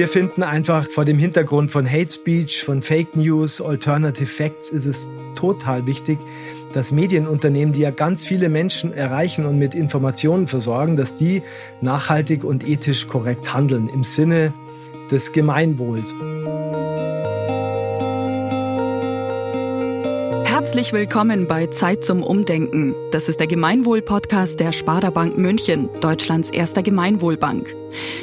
wir finden einfach vor dem Hintergrund von Hate Speech, von Fake News, Alternative Facts ist es total wichtig, dass Medienunternehmen, die ja ganz viele Menschen erreichen und mit Informationen versorgen, dass die nachhaltig und ethisch korrekt handeln im Sinne des Gemeinwohls. Herzlich willkommen bei Zeit zum Umdenken. Das ist der Gemeinwohl-Podcast der Sparda Bank München, Deutschlands erster Gemeinwohlbank.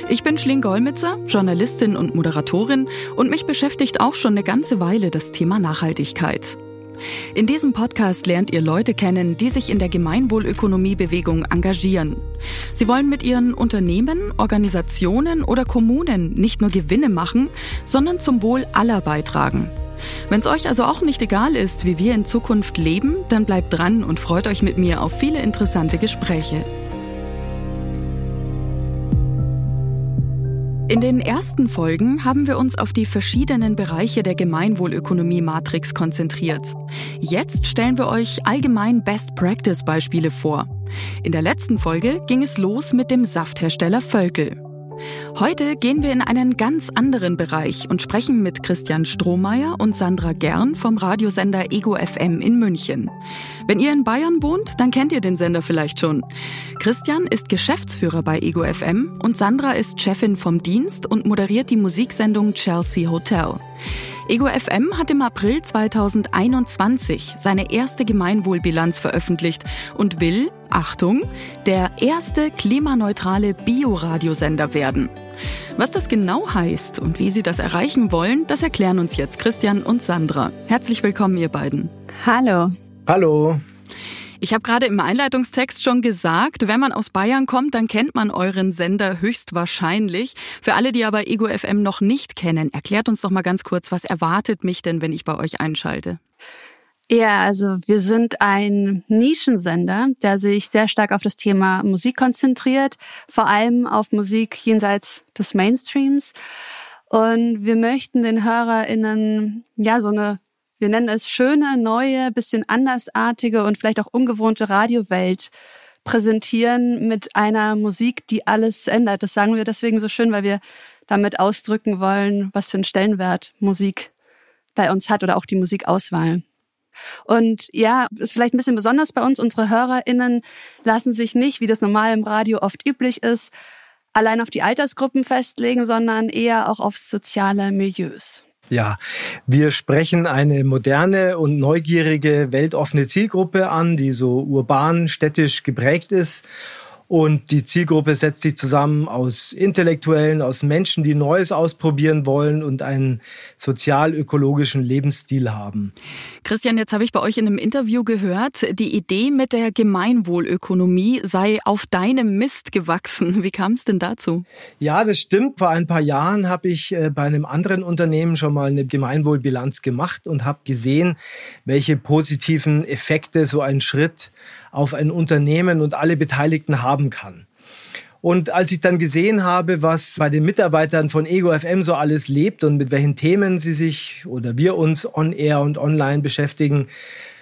Ich bin Schling Golmitzer, Journalistin und Moderatorin und mich beschäftigt auch schon eine ganze Weile das Thema Nachhaltigkeit. In diesem Podcast lernt ihr Leute kennen, die sich in der Gemeinwohlökonomiebewegung engagieren. Sie wollen mit ihren Unternehmen, Organisationen oder Kommunen nicht nur Gewinne machen, sondern zum Wohl aller beitragen. Wenn es euch also auch nicht egal ist, wie wir in Zukunft leben, dann bleibt dran und freut euch mit mir auf viele interessante Gespräche. In den ersten Folgen haben wir uns auf die verschiedenen Bereiche der Gemeinwohlökonomie-Matrix konzentriert. Jetzt stellen wir euch allgemein Best-Practice-Beispiele vor. In der letzten Folge ging es los mit dem Safthersteller Völkel. Heute gehen wir in einen ganz anderen Bereich und sprechen mit Christian Strohmeier und Sandra Gern vom Radiosender Ego FM in München. Wenn ihr in Bayern wohnt, dann kennt ihr den Sender vielleicht schon. Christian ist Geschäftsführer bei Ego FM und Sandra ist Chefin vom Dienst und moderiert die Musiksendung Chelsea Hotel. Ego FM hat im April 2021 seine erste Gemeinwohlbilanz veröffentlicht und will, Achtung, der erste klimaneutrale Bioradiosender werden. Was das genau heißt und wie sie das erreichen wollen, das erklären uns jetzt Christian und Sandra. Herzlich willkommen, ihr beiden. Hallo. Hallo. Ich habe gerade im Einleitungstext schon gesagt, wenn man aus Bayern kommt, dann kennt man euren Sender höchstwahrscheinlich. Für alle, die aber Ego FM noch nicht kennen, erklärt uns doch mal ganz kurz, was erwartet mich denn, wenn ich bei euch einschalte? Ja, also wir sind ein Nischensender, der sich sehr stark auf das Thema Musik konzentriert, vor allem auf Musik jenseits des Mainstreams. Und wir möchten den HörerInnen ja so eine wir nennen es schöne, neue, bisschen andersartige und vielleicht auch ungewohnte Radiowelt präsentieren mit einer Musik, die alles ändert. Das sagen wir deswegen so schön, weil wir damit ausdrücken wollen, was für einen Stellenwert Musik bei uns hat oder auch die Musikauswahl. Und ja, ist vielleicht ein bisschen besonders bei uns. Unsere HörerInnen lassen sich nicht, wie das normal im Radio oft üblich ist, allein auf die Altersgruppen festlegen, sondern eher auch auf soziale Milieus. Ja, wir sprechen eine moderne und neugierige, weltoffene Zielgruppe an, die so urban, städtisch geprägt ist und die Zielgruppe setzt sich zusammen aus Intellektuellen, aus Menschen, die Neues ausprobieren wollen und einen sozial-ökologischen Lebensstil haben. Christian, jetzt habe ich bei euch in einem Interview gehört, die Idee mit der Gemeinwohlökonomie sei auf deinem Mist gewachsen. Wie kam es denn dazu? Ja, das stimmt. Vor ein paar Jahren habe ich äh, bei einem anderen Unternehmen schon mal eine Gemeinwohlbilanz gemacht und habe gesehen, welche positiven Effekte so ein Schritt auf ein Unternehmen und alle Beteiligten haben kann. Und als ich dann gesehen habe, was bei den Mitarbeitern von Ego FM so alles lebt und mit welchen Themen sie sich oder wir uns on air und online beschäftigen,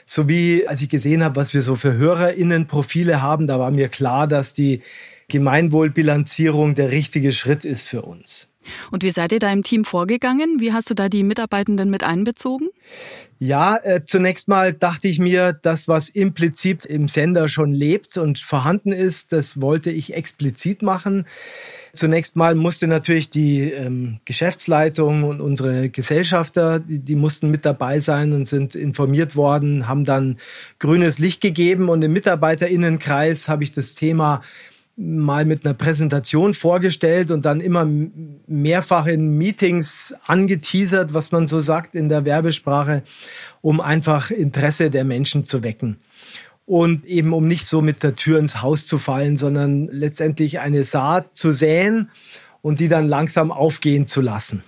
sowie als ich gesehen habe, was wir so für HörerInnenprofile haben, da war mir klar, dass die Gemeinwohlbilanzierung der richtige Schritt ist für uns. Und wie seid ihr da im Team vorgegangen? Wie hast du da die Mitarbeitenden mit einbezogen? Ja, äh, zunächst mal dachte ich mir, das, was implizit im Sender schon lebt und vorhanden ist, das wollte ich explizit machen. Zunächst mal musste natürlich die ähm, Geschäftsleitung und unsere Gesellschafter, die, die mussten mit dabei sein und sind informiert worden, haben dann grünes Licht gegeben und im Mitarbeiterinnenkreis habe ich das Thema mal mit einer Präsentation vorgestellt und dann immer mehrfach in Meetings angeteasert, was man so sagt in der Werbesprache, um einfach Interesse der Menschen zu wecken. Und eben um nicht so mit der Tür ins Haus zu fallen, sondern letztendlich eine Saat zu säen und die dann langsam aufgehen zu lassen.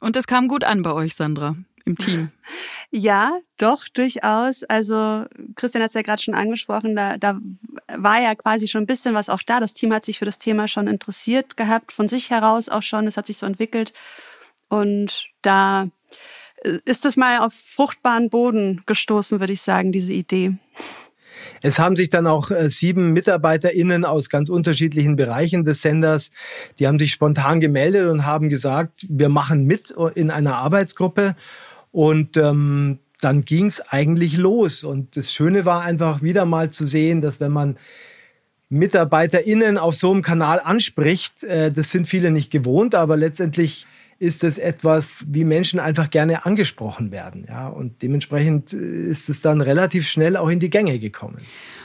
Und das kam gut an bei euch, Sandra im Team? Ja, doch, durchaus. Also Christian hat es ja gerade schon angesprochen, da, da war ja quasi schon ein bisschen was auch da. Das Team hat sich für das Thema schon interessiert gehabt, von sich heraus auch schon. Es hat sich so entwickelt. Und da äh, ist es mal auf fruchtbaren Boden gestoßen, würde ich sagen, diese Idee. Es haben sich dann auch äh, sieben MitarbeiterInnen aus ganz unterschiedlichen Bereichen des Senders, die haben sich spontan gemeldet und haben gesagt, wir machen mit in einer Arbeitsgruppe. Und ähm, dann ging es eigentlich los. Und das Schöne war einfach wieder mal zu sehen, dass wenn man MitarbeiterInnen auf so einem Kanal anspricht, äh, das sind viele nicht gewohnt, aber letztendlich ist es etwas, wie Menschen einfach gerne angesprochen werden. Ja, und dementsprechend äh, ist es dann relativ schnell auch in die Gänge gekommen.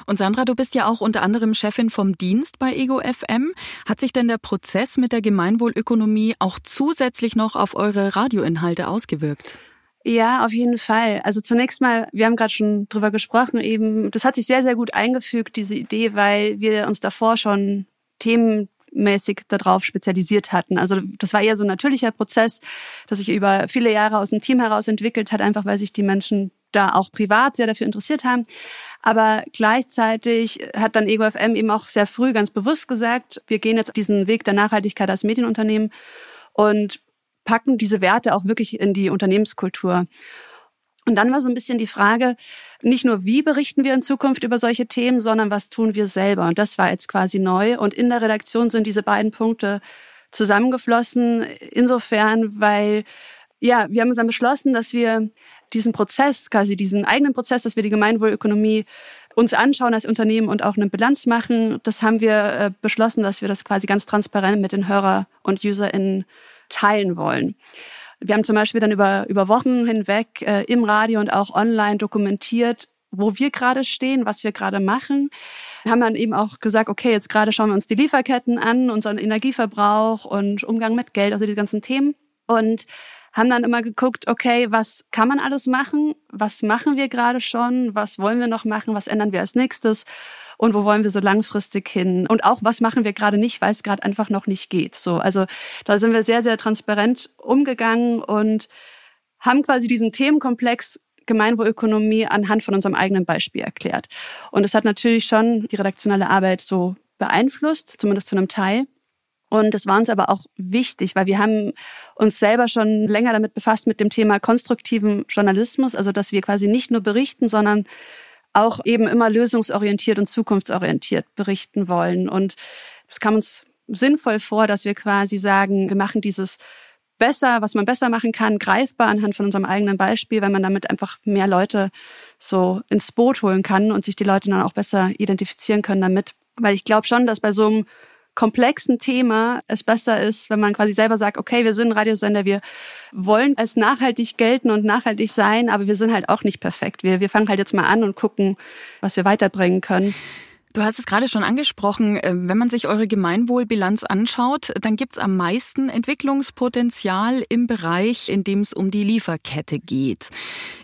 Und Sandra, du bist ja auch unter anderem Chefin vom Dienst bei Ego FM. Hat sich denn der Prozess mit der Gemeinwohlökonomie auch zusätzlich noch auf eure Radioinhalte ausgewirkt? Ja, auf jeden Fall. Also zunächst mal, wir haben gerade schon drüber gesprochen, eben, das hat sich sehr, sehr gut eingefügt, diese Idee, weil wir uns davor schon Themen mäßig darauf spezialisiert hatten. Also das war eher so ein natürlicher Prozess, dass sich über viele Jahre aus dem Team heraus entwickelt hat, einfach weil sich die Menschen da auch privat sehr dafür interessiert haben. Aber gleichzeitig hat dann Ego FM eben auch sehr früh ganz bewusst gesagt, wir gehen jetzt diesen Weg der Nachhaltigkeit als Medienunternehmen und packen diese Werte auch wirklich in die Unternehmenskultur. Und dann war so ein bisschen die Frage, nicht nur wie berichten wir in Zukunft über solche Themen, sondern was tun wir selber. Und das war jetzt quasi neu. Und in der Redaktion sind diese beiden Punkte zusammengeflossen. Insofern, weil, ja, wir haben dann beschlossen, dass wir diesen Prozess, quasi diesen eigenen Prozess, dass wir die Gemeinwohlökonomie uns anschauen als Unternehmen und auch eine Bilanz machen. Das haben wir äh, beschlossen, dass wir das quasi ganz transparent mit den Hörer und UserInnen teilen wollen. Wir haben zum Beispiel dann über, über Wochen hinweg äh, im Radio und auch online dokumentiert, wo wir gerade stehen, was wir gerade machen. Haben dann eben auch gesagt, okay, jetzt gerade schauen wir uns die Lieferketten an, unseren Energieverbrauch und Umgang mit Geld, also die ganzen Themen. Und haben dann immer geguckt, okay, was kann man alles machen? Was machen wir gerade schon? Was wollen wir noch machen? Was ändern wir als nächstes? Und wo wollen wir so langfristig hin? Und auch, was machen wir gerade nicht, weil es gerade einfach noch nicht geht? So, also da sind wir sehr, sehr transparent umgegangen und haben quasi diesen Themenkomplex Gemeinwohlökonomie anhand von unserem eigenen Beispiel erklärt. Und es hat natürlich schon die redaktionelle Arbeit so beeinflusst, zumindest zu einem Teil. Und es war uns aber auch wichtig, weil wir haben uns selber schon länger damit befasst mit dem Thema konstruktiven Journalismus, also dass wir quasi nicht nur berichten, sondern auch eben immer lösungsorientiert und zukunftsorientiert berichten wollen. Und es kam uns sinnvoll vor, dass wir quasi sagen, wir machen dieses besser, was man besser machen kann, greifbar anhand von unserem eigenen Beispiel, weil man damit einfach mehr Leute so ins Boot holen kann und sich die Leute dann auch besser identifizieren können damit. Weil ich glaube schon, dass bei so einem komplexen Thema es besser ist, wenn man quasi selber sagt, okay, wir sind ein Radiosender, wir wollen als nachhaltig gelten und nachhaltig sein, aber wir sind halt auch nicht perfekt. Wir, wir fangen halt jetzt mal an und gucken, was wir weiterbringen können. Du hast es gerade schon angesprochen, äh, wenn man sich eure Gemeinwohlbilanz anschaut, dann gibt es am meisten Entwicklungspotenzial im Bereich, in dem es um die Lieferkette geht.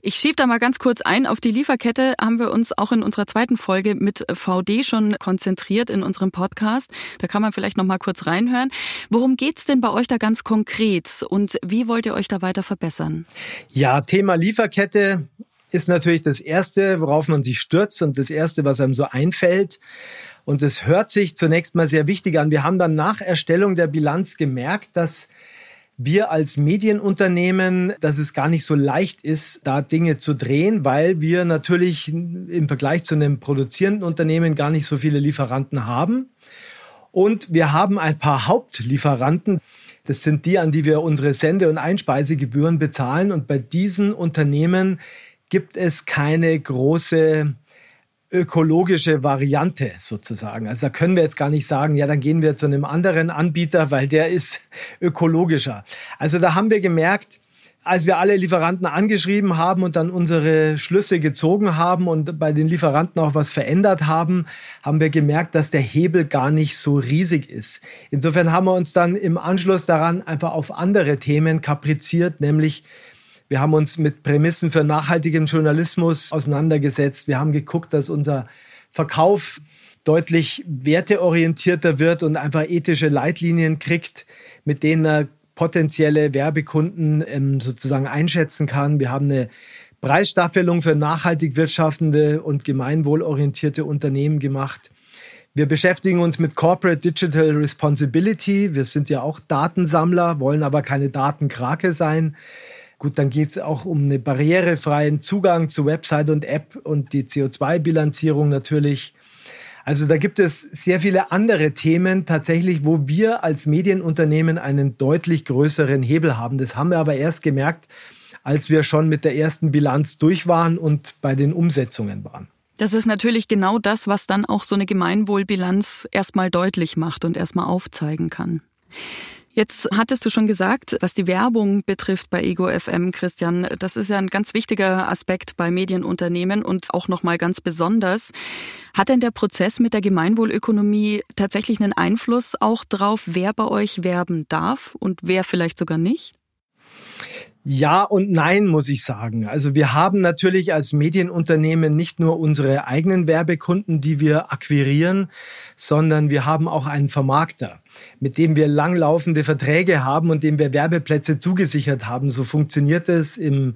Ich schiebe da mal ganz kurz ein. Auf die Lieferkette haben wir uns auch in unserer zweiten Folge mit VD schon konzentriert in unserem Podcast. Da kann man vielleicht noch mal kurz reinhören. Worum geht's denn bei euch da ganz konkret und wie wollt ihr euch da weiter verbessern? Ja, Thema Lieferkette ist natürlich das Erste, worauf man sich stürzt und das Erste, was einem so einfällt. Und es hört sich zunächst mal sehr wichtig an. Wir haben dann nach Erstellung der Bilanz gemerkt, dass wir als Medienunternehmen, dass es gar nicht so leicht ist, da Dinge zu drehen, weil wir natürlich im Vergleich zu einem produzierenden Unternehmen gar nicht so viele Lieferanten haben. Und wir haben ein paar Hauptlieferanten. Das sind die, an die wir unsere Sende- und Einspeisegebühren bezahlen. Und bei diesen Unternehmen gibt es keine große ökologische Variante sozusagen. Also da können wir jetzt gar nicht sagen, ja, dann gehen wir zu einem anderen Anbieter, weil der ist ökologischer. Also da haben wir gemerkt, als wir alle Lieferanten angeschrieben haben und dann unsere Schlüsse gezogen haben und bei den Lieferanten auch was verändert haben, haben wir gemerkt, dass der Hebel gar nicht so riesig ist. Insofern haben wir uns dann im Anschluss daran einfach auf andere Themen kapriziert, nämlich wir haben uns mit Prämissen für nachhaltigen Journalismus auseinandergesetzt. Wir haben geguckt, dass unser Verkauf deutlich werteorientierter wird und einfach ethische Leitlinien kriegt, mit denen er potenzielle Werbekunden ähm, sozusagen einschätzen kann. Wir haben eine Preisstaffelung für nachhaltig wirtschaftende und gemeinwohlorientierte Unternehmen gemacht. Wir beschäftigen uns mit Corporate Digital Responsibility. Wir sind ja auch Datensammler, wollen aber keine Datenkrake sein. Gut, dann geht es auch um einen barrierefreien Zugang zu Website und App und die CO2-Bilanzierung natürlich. Also da gibt es sehr viele andere Themen tatsächlich, wo wir als Medienunternehmen einen deutlich größeren Hebel haben. Das haben wir aber erst gemerkt, als wir schon mit der ersten Bilanz durch waren und bei den Umsetzungen waren. Das ist natürlich genau das, was dann auch so eine Gemeinwohlbilanz erstmal deutlich macht und erstmal aufzeigen kann. Jetzt hattest du schon gesagt, was die Werbung betrifft bei Ego FM, Christian, das ist ja ein ganz wichtiger Aspekt bei Medienunternehmen und auch noch mal ganz besonders. Hat denn der Prozess mit der Gemeinwohlökonomie tatsächlich einen Einfluss auch drauf, wer bei euch werben darf und wer vielleicht sogar nicht? Ja und nein, muss ich sagen. Also wir haben natürlich als Medienunternehmen nicht nur unsere eigenen Werbekunden, die wir akquirieren, sondern wir haben auch einen Vermarkter, mit dem wir langlaufende Verträge haben und dem wir Werbeplätze zugesichert haben. So funktioniert es im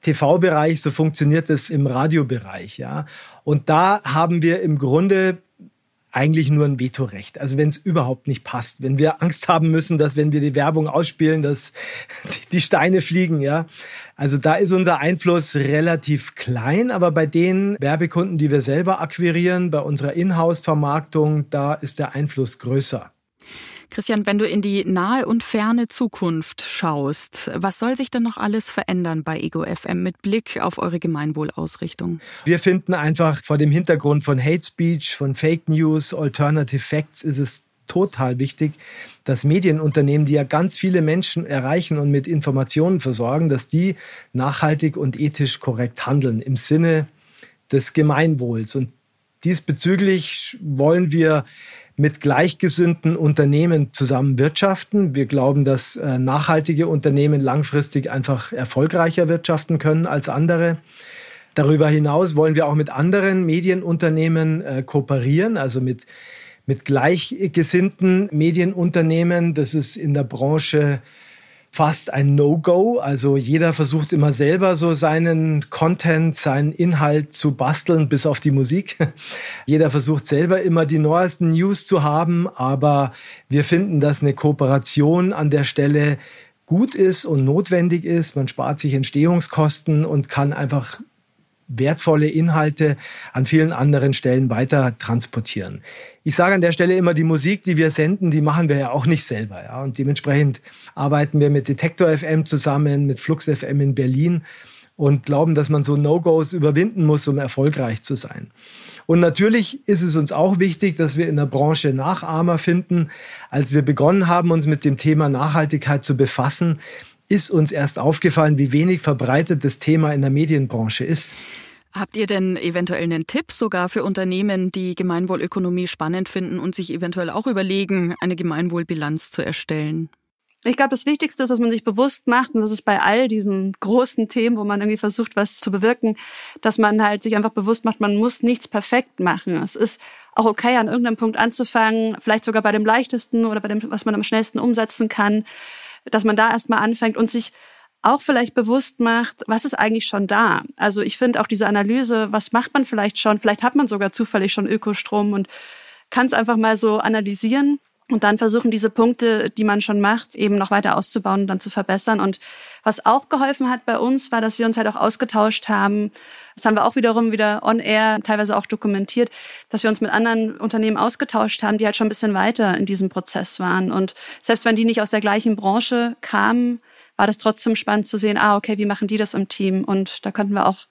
TV-Bereich, so funktioniert es im Radiobereich, ja. Und da haben wir im Grunde eigentlich nur ein Vetorecht. Also wenn es überhaupt nicht passt, wenn wir Angst haben müssen, dass wenn wir die Werbung ausspielen, dass die Steine fliegen, ja. Also da ist unser Einfluss relativ klein, aber bei den Werbekunden, die wir selber akquirieren, bei unserer Inhouse-Vermarktung, da ist der Einfluss größer. Christian, wenn du in die nahe und ferne Zukunft schaust, was soll sich denn noch alles verändern bei Ego FM mit Blick auf eure Gemeinwohlausrichtung? Wir finden einfach vor dem Hintergrund von Hate Speech, von Fake News, Alternative Facts ist es total wichtig, dass Medienunternehmen, die ja ganz viele Menschen erreichen und mit Informationen versorgen, dass die nachhaltig und ethisch korrekt handeln im Sinne des Gemeinwohls. Und diesbezüglich wollen wir mit gleichgesinnten Unternehmen zusammen wirtschaften. Wir glauben, dass äh, nachhaltige Unternehmen langfristig einfach erfolgreicher wirtschaften können als andere. Darüber hinaus wollen wir auch mit anderen Medienunternehmen äh, kooperieren, also mit, mit gleichgesinnten Medienunternehmen. Das ist in der Branche fast ein No-Go. Also jeder versucht immer selber so seinen Content, seinen Inhalt zu basteln, bis auf die Musik. jeder versucht selber immer die neuesten News zu haben, aber wir finden, dass eine Kooperation an der Stelle gut ist und notwendig ist. Man spart sich Entstehungskosten und kann einfach wertvolle Inhalte an vielen anderen Stellen weiter transportieren. Ich sage an der Stelle immer, die Musik, die wir senden, die machen wir ja auch nicht selber. Ja? Und dementsprechend arbeiten wir mit Detektor FM zusammen, mit Flux FM in Berlin und glauben, dass man so No-Gos überwinden muss, um erfolgreich zu sein. Und natürlich ist es uns auch wichtig, dass wir in der Branche Nachahmer finden. Als wir begonnen haben, uns mit dem Thema Nachhaltigkeit zu befassen, ist uns erst aufgefallen, wie wenig verbreitet das Thema in der Medienbranche ist. Habt ihr denn eventuell einen Tipp sogar für Unternehmen, die Gemeinwohlökonomie spannend finden und sich eventuell auch überlegen, eine Gemeinwohlbilanz zu erstellen? Ich glaube, das Wichtigste ist, dass man sich bewusst macht, und das ist bei all diesen großen Themen, wo man irgendwie versucht, was zu bewirken, dass man halt sich einfach bewusst macht, man muss nichts perfekt machen. Es ist auch okay, an irgendeinem Punkt anzufangen, vielleicht sogar bei dem leichtesten oder bei dem, was man am schnellsten umsetzen kann dass man da erstmal anfängt und sich auch vielleicht bewusst macht, was ist eigentlich schon da? Also ich finde auch diese Analyse, was macht man vielleicht schon? Vielleicht hat man sogar zufällig schon Ökostrom und kann es einfach mal so analysieren und dann versuchen, diese Punkte, die man schon macht, eben noch weiter auszubauen und dann zu verbessern. Und was auch geholfen hat bei uns, war, dass wir uns halt auch ausgetauscht haben. Das haben wir auch wiederum wieder on air, teilweise auch dokumentiert, dass wir uns mit anderen Unternehmen ausgetauscht haben, die halt schon ein bisschen weiter in diesem Prozess waren. Und selbst wenn die nicht aus der gleichen Branche kamen, war das trotzdem spannend zu sehen, ah, okay, wie machen die das im Team? Und da könnten wir auch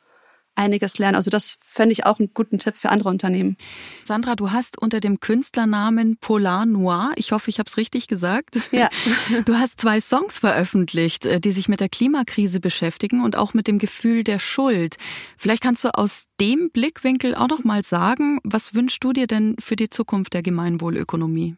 einiges lernen. Also das fände ich auch einen guten Tipp für andere Unternehmen. Sandra, du hast unter dem Künstlernamen Polar Noir, ich hoffe, ich habe es richtig gesagt. Ja. Du hast zwei Songs veröffentlicht, äh, die sich mit der Klimakrise beschäftigen und auch mit dem Gefühl der Schuld. Vielleicht kannst du aus dem Blickwinkel auch noch mal sagen, was wünschst du dir denn für die Zukunft der Gemeinwohlökonomie?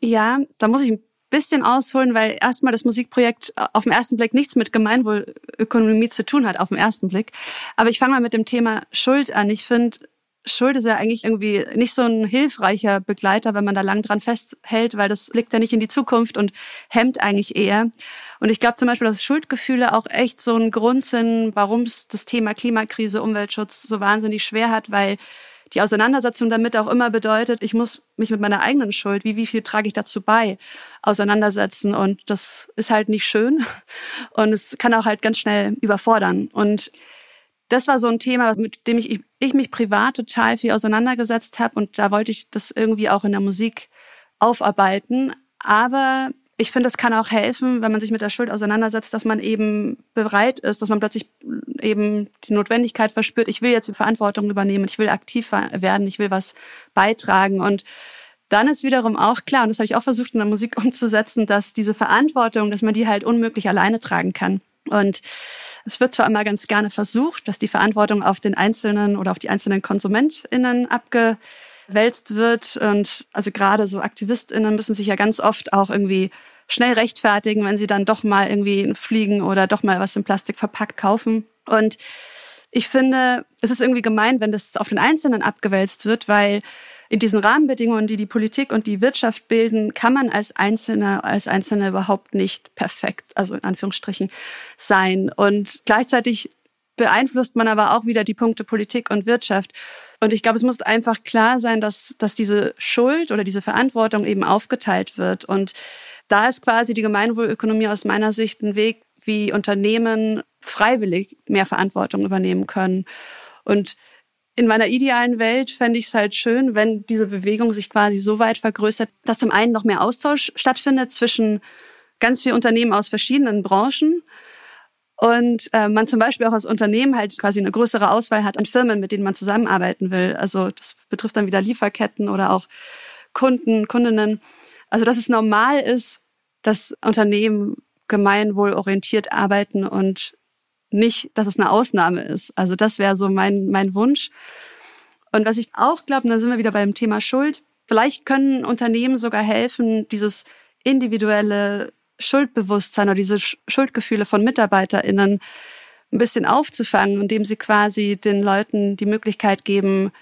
Ja, da muss ich ein bisschen ausholen, weil erstmal das Musikprojekt auf den ersten Blick nichts mit Gemeinwohlökonomie zu tun hat, auf den ersten Blick. Aber ich fange mal mit dem Thema Schuld an. Ich finde, Schuld ist ja eigentlich irgendwie nicht so ein hilfreicher Begleiter, wenn man da lang dran festhält, weil das blickt ja nicht in die Zukunft und hemmt eigentlich eher. Und ich glaube zum Beispiel, dass Schuldgefühle auch echt so ein Grund sind, warum es das Thema Klimakrise, Umweltschutz so wahnsinnig schwer hat, weil die Auseinandersetzung damit auch immer bedeutet, ich muss mich mit meiner eigenen Schuld, wie, wie viel trage ich dazu bei, auseinandersetzen. Und das ist halt nicht schön. Und es kann auch halt ganz schnell überfordern. Und das war so ein Thema, mit dem ich, ich mich privat total viel auseinandergesetzt habe. Und da wollte ich das irgendwie auch in der Musik aufarbeiten. Aber ich finde, es kann auch helfen, wenn man sich mit der Schuld auseinandersetzt, dass man eben bereit ist, dass man plötzlich eben die Notwendigkeit verspürt, ich will jetzt die Verantwortung übernehmen, ich will aktiv werden, ich will was beitragen. Und dann ist wiederum auch klar, und das habe ich auch versucht in der Musik umzusetzen, dass diese Verantwortung, dass man die halt unmöglich alleine tragen kann. Und es wird zwar immer ganz gerne versucht, dass die Verantwortung auf den Einzelnen oder auf die einzelnen KonsumentInnen abge wälzt wird. Und also gerade so AktivistInnen müssen sich ja ganz oft auch irgendwie schnell rechtfertigen, wenn sie dann doch mal irgendwie fliegen oder doch mal was in Plastik verpackt kaufen. Und ich finde, es ist irgendwie gemein, wenn das auf den Einzelnen abgewälzt wird, weil in diesen Rahmenbedingungen, die die Politik und die Wirtschaft bilden, kann man als Einzelner, als Einzelner überhaupt nicht perfekt, also in Anführungsstrichen, sein. Und gleichzeitig beeinflusst man aber auch wieder die Punkte Politik und Wirtschaft. Und ich glaube, es muss einfach klar sein, dass, dass diese Schuld oder diese Verantwortung eben aufgeteilt wird. Und da ist quasi die Gemeinwohlökonomie aus meiner Sicht ein Weg, wie Unternehmen freiwillig mehr Verantwortung übernehmen können. Und in meiner idealen Welt fände ich es halt schön, wenn diese Bewegung sich quasi so weit vergrößert, dass zum einen noch mehr Austausch stattfindet zwischen ganz vielen Unternehmen aus verschiedenen Branchen und äh, man zum Beispiel auch als Unternehmen halt quasi eine größere Auswahl hat an Firmen, mit denen man zusammenarbeiten will. Also das betrifft dann wieder Lieferketten oder auch Kunden, Kundinnen. Also dass es normal ist, dass Unternehmen gemeinwohlorientiert arbeiten und nicht, dass es eine Ausnahme ist. Also das wäre so mein, mein Wunsch. Und was ich auch glaube, dann sind wir wieder beim Thema Schuld. Vielleicht können Unternehmen sogar helfen, dieses individuelle Schuldbewusstsein oder diese Schuldgefühle von MitarbeiterInnen ein bisschen aufzufangen, indem sie quasi den Leuten die Möglichkeit geben,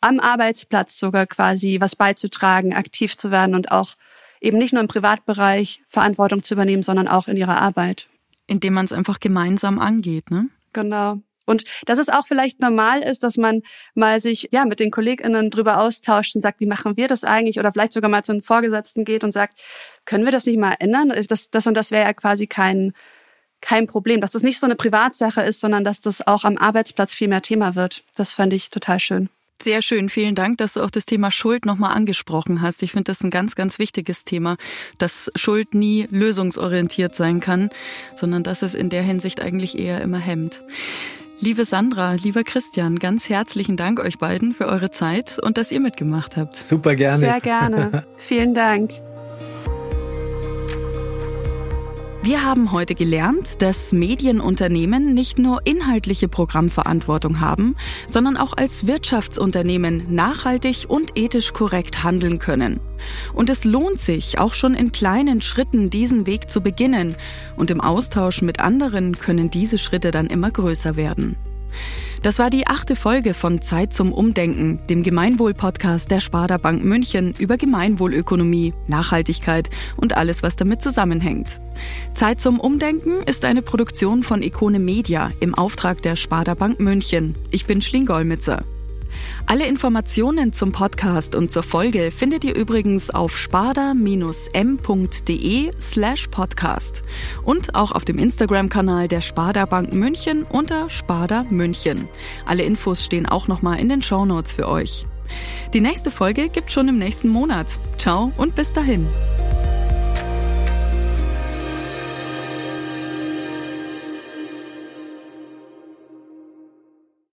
am Arbeitsplatz sogar quasi was beizutragen, aktiv zu werden und auch eben nicht nur im Privatbereich Verantwortung zu übernehmen, sondern auch in ihrer Arbeit. Indem man es einfach gemeinsam angeht, ne? Genau. Und dass es auch vielleicht normal ist, dass man mal sich ja mit den KollegInnen drüber austauscht und sagt, wie machen wir das eigentlich? Oder vielleicht sogar mal zu einem Vorgesetzten geht und sagt, können wir das nicht mal ändern? Das, das und das wäre ja quasi kein, kein Problem. Dass das nicht so eine Privatsache ist, sondern dass das auch am Arbeitsplatz viel mehr Thema wird. Das fand ich total schön. Sehr schön, vielen Dank, dass du auch das Thema Schuld nochmal angesprochen hast. Ich finde das ein ganz, ganz wichtiges Thema, dass Schuld nie lösungsorientiert sein kann, sondern dass es in der Hinsicht eigentlich eher immer hemmt. Liebe Sandra, lieber Christian, ganz herzlichen Dank euch beiden für eure Zeit und dass ihr mitgemacht habt. Super gerne. Sehr gerne. Vielen Dank. Wir haben heute gelernt, dass Medienunternehmen nicht nur inhaltliche Programmverantwortung haben, sondern auch als Wirtschaftsunternehmen nachhaltig und ethisch korrekt handeln können. Und es lohnt sich, auch schon in kleinen Schritten diesen Weg zu beginnen. Und im Austausch mit anderen können diese Schritte dann immer größer werden. Das war die achte Folge von Zeit zum Umdenken, dem Gemeinwohl-Podcast der Sparda Bank München über Gemeinwohlökonomie, Nachhaltigkeit und alles, was damit zusammenhängt. Zeit zum Umdenken ist eine Produktion von Ikone Media im Auftrag der Sparda Bank München. Ich bin Schlingolmitzer. Alle Informationen zum Podcast und zur Folge findet ihr übrigens auf sparda-m.de slash podcast und auch auf dem Instagram-Kanal der Sparda Bank München unter Sparda München. Alle Infos stehen auch nochmal in den Show Notes für euch. Die nächste Folge gibt schon im nächsten Monat. Ciao und bis dahin.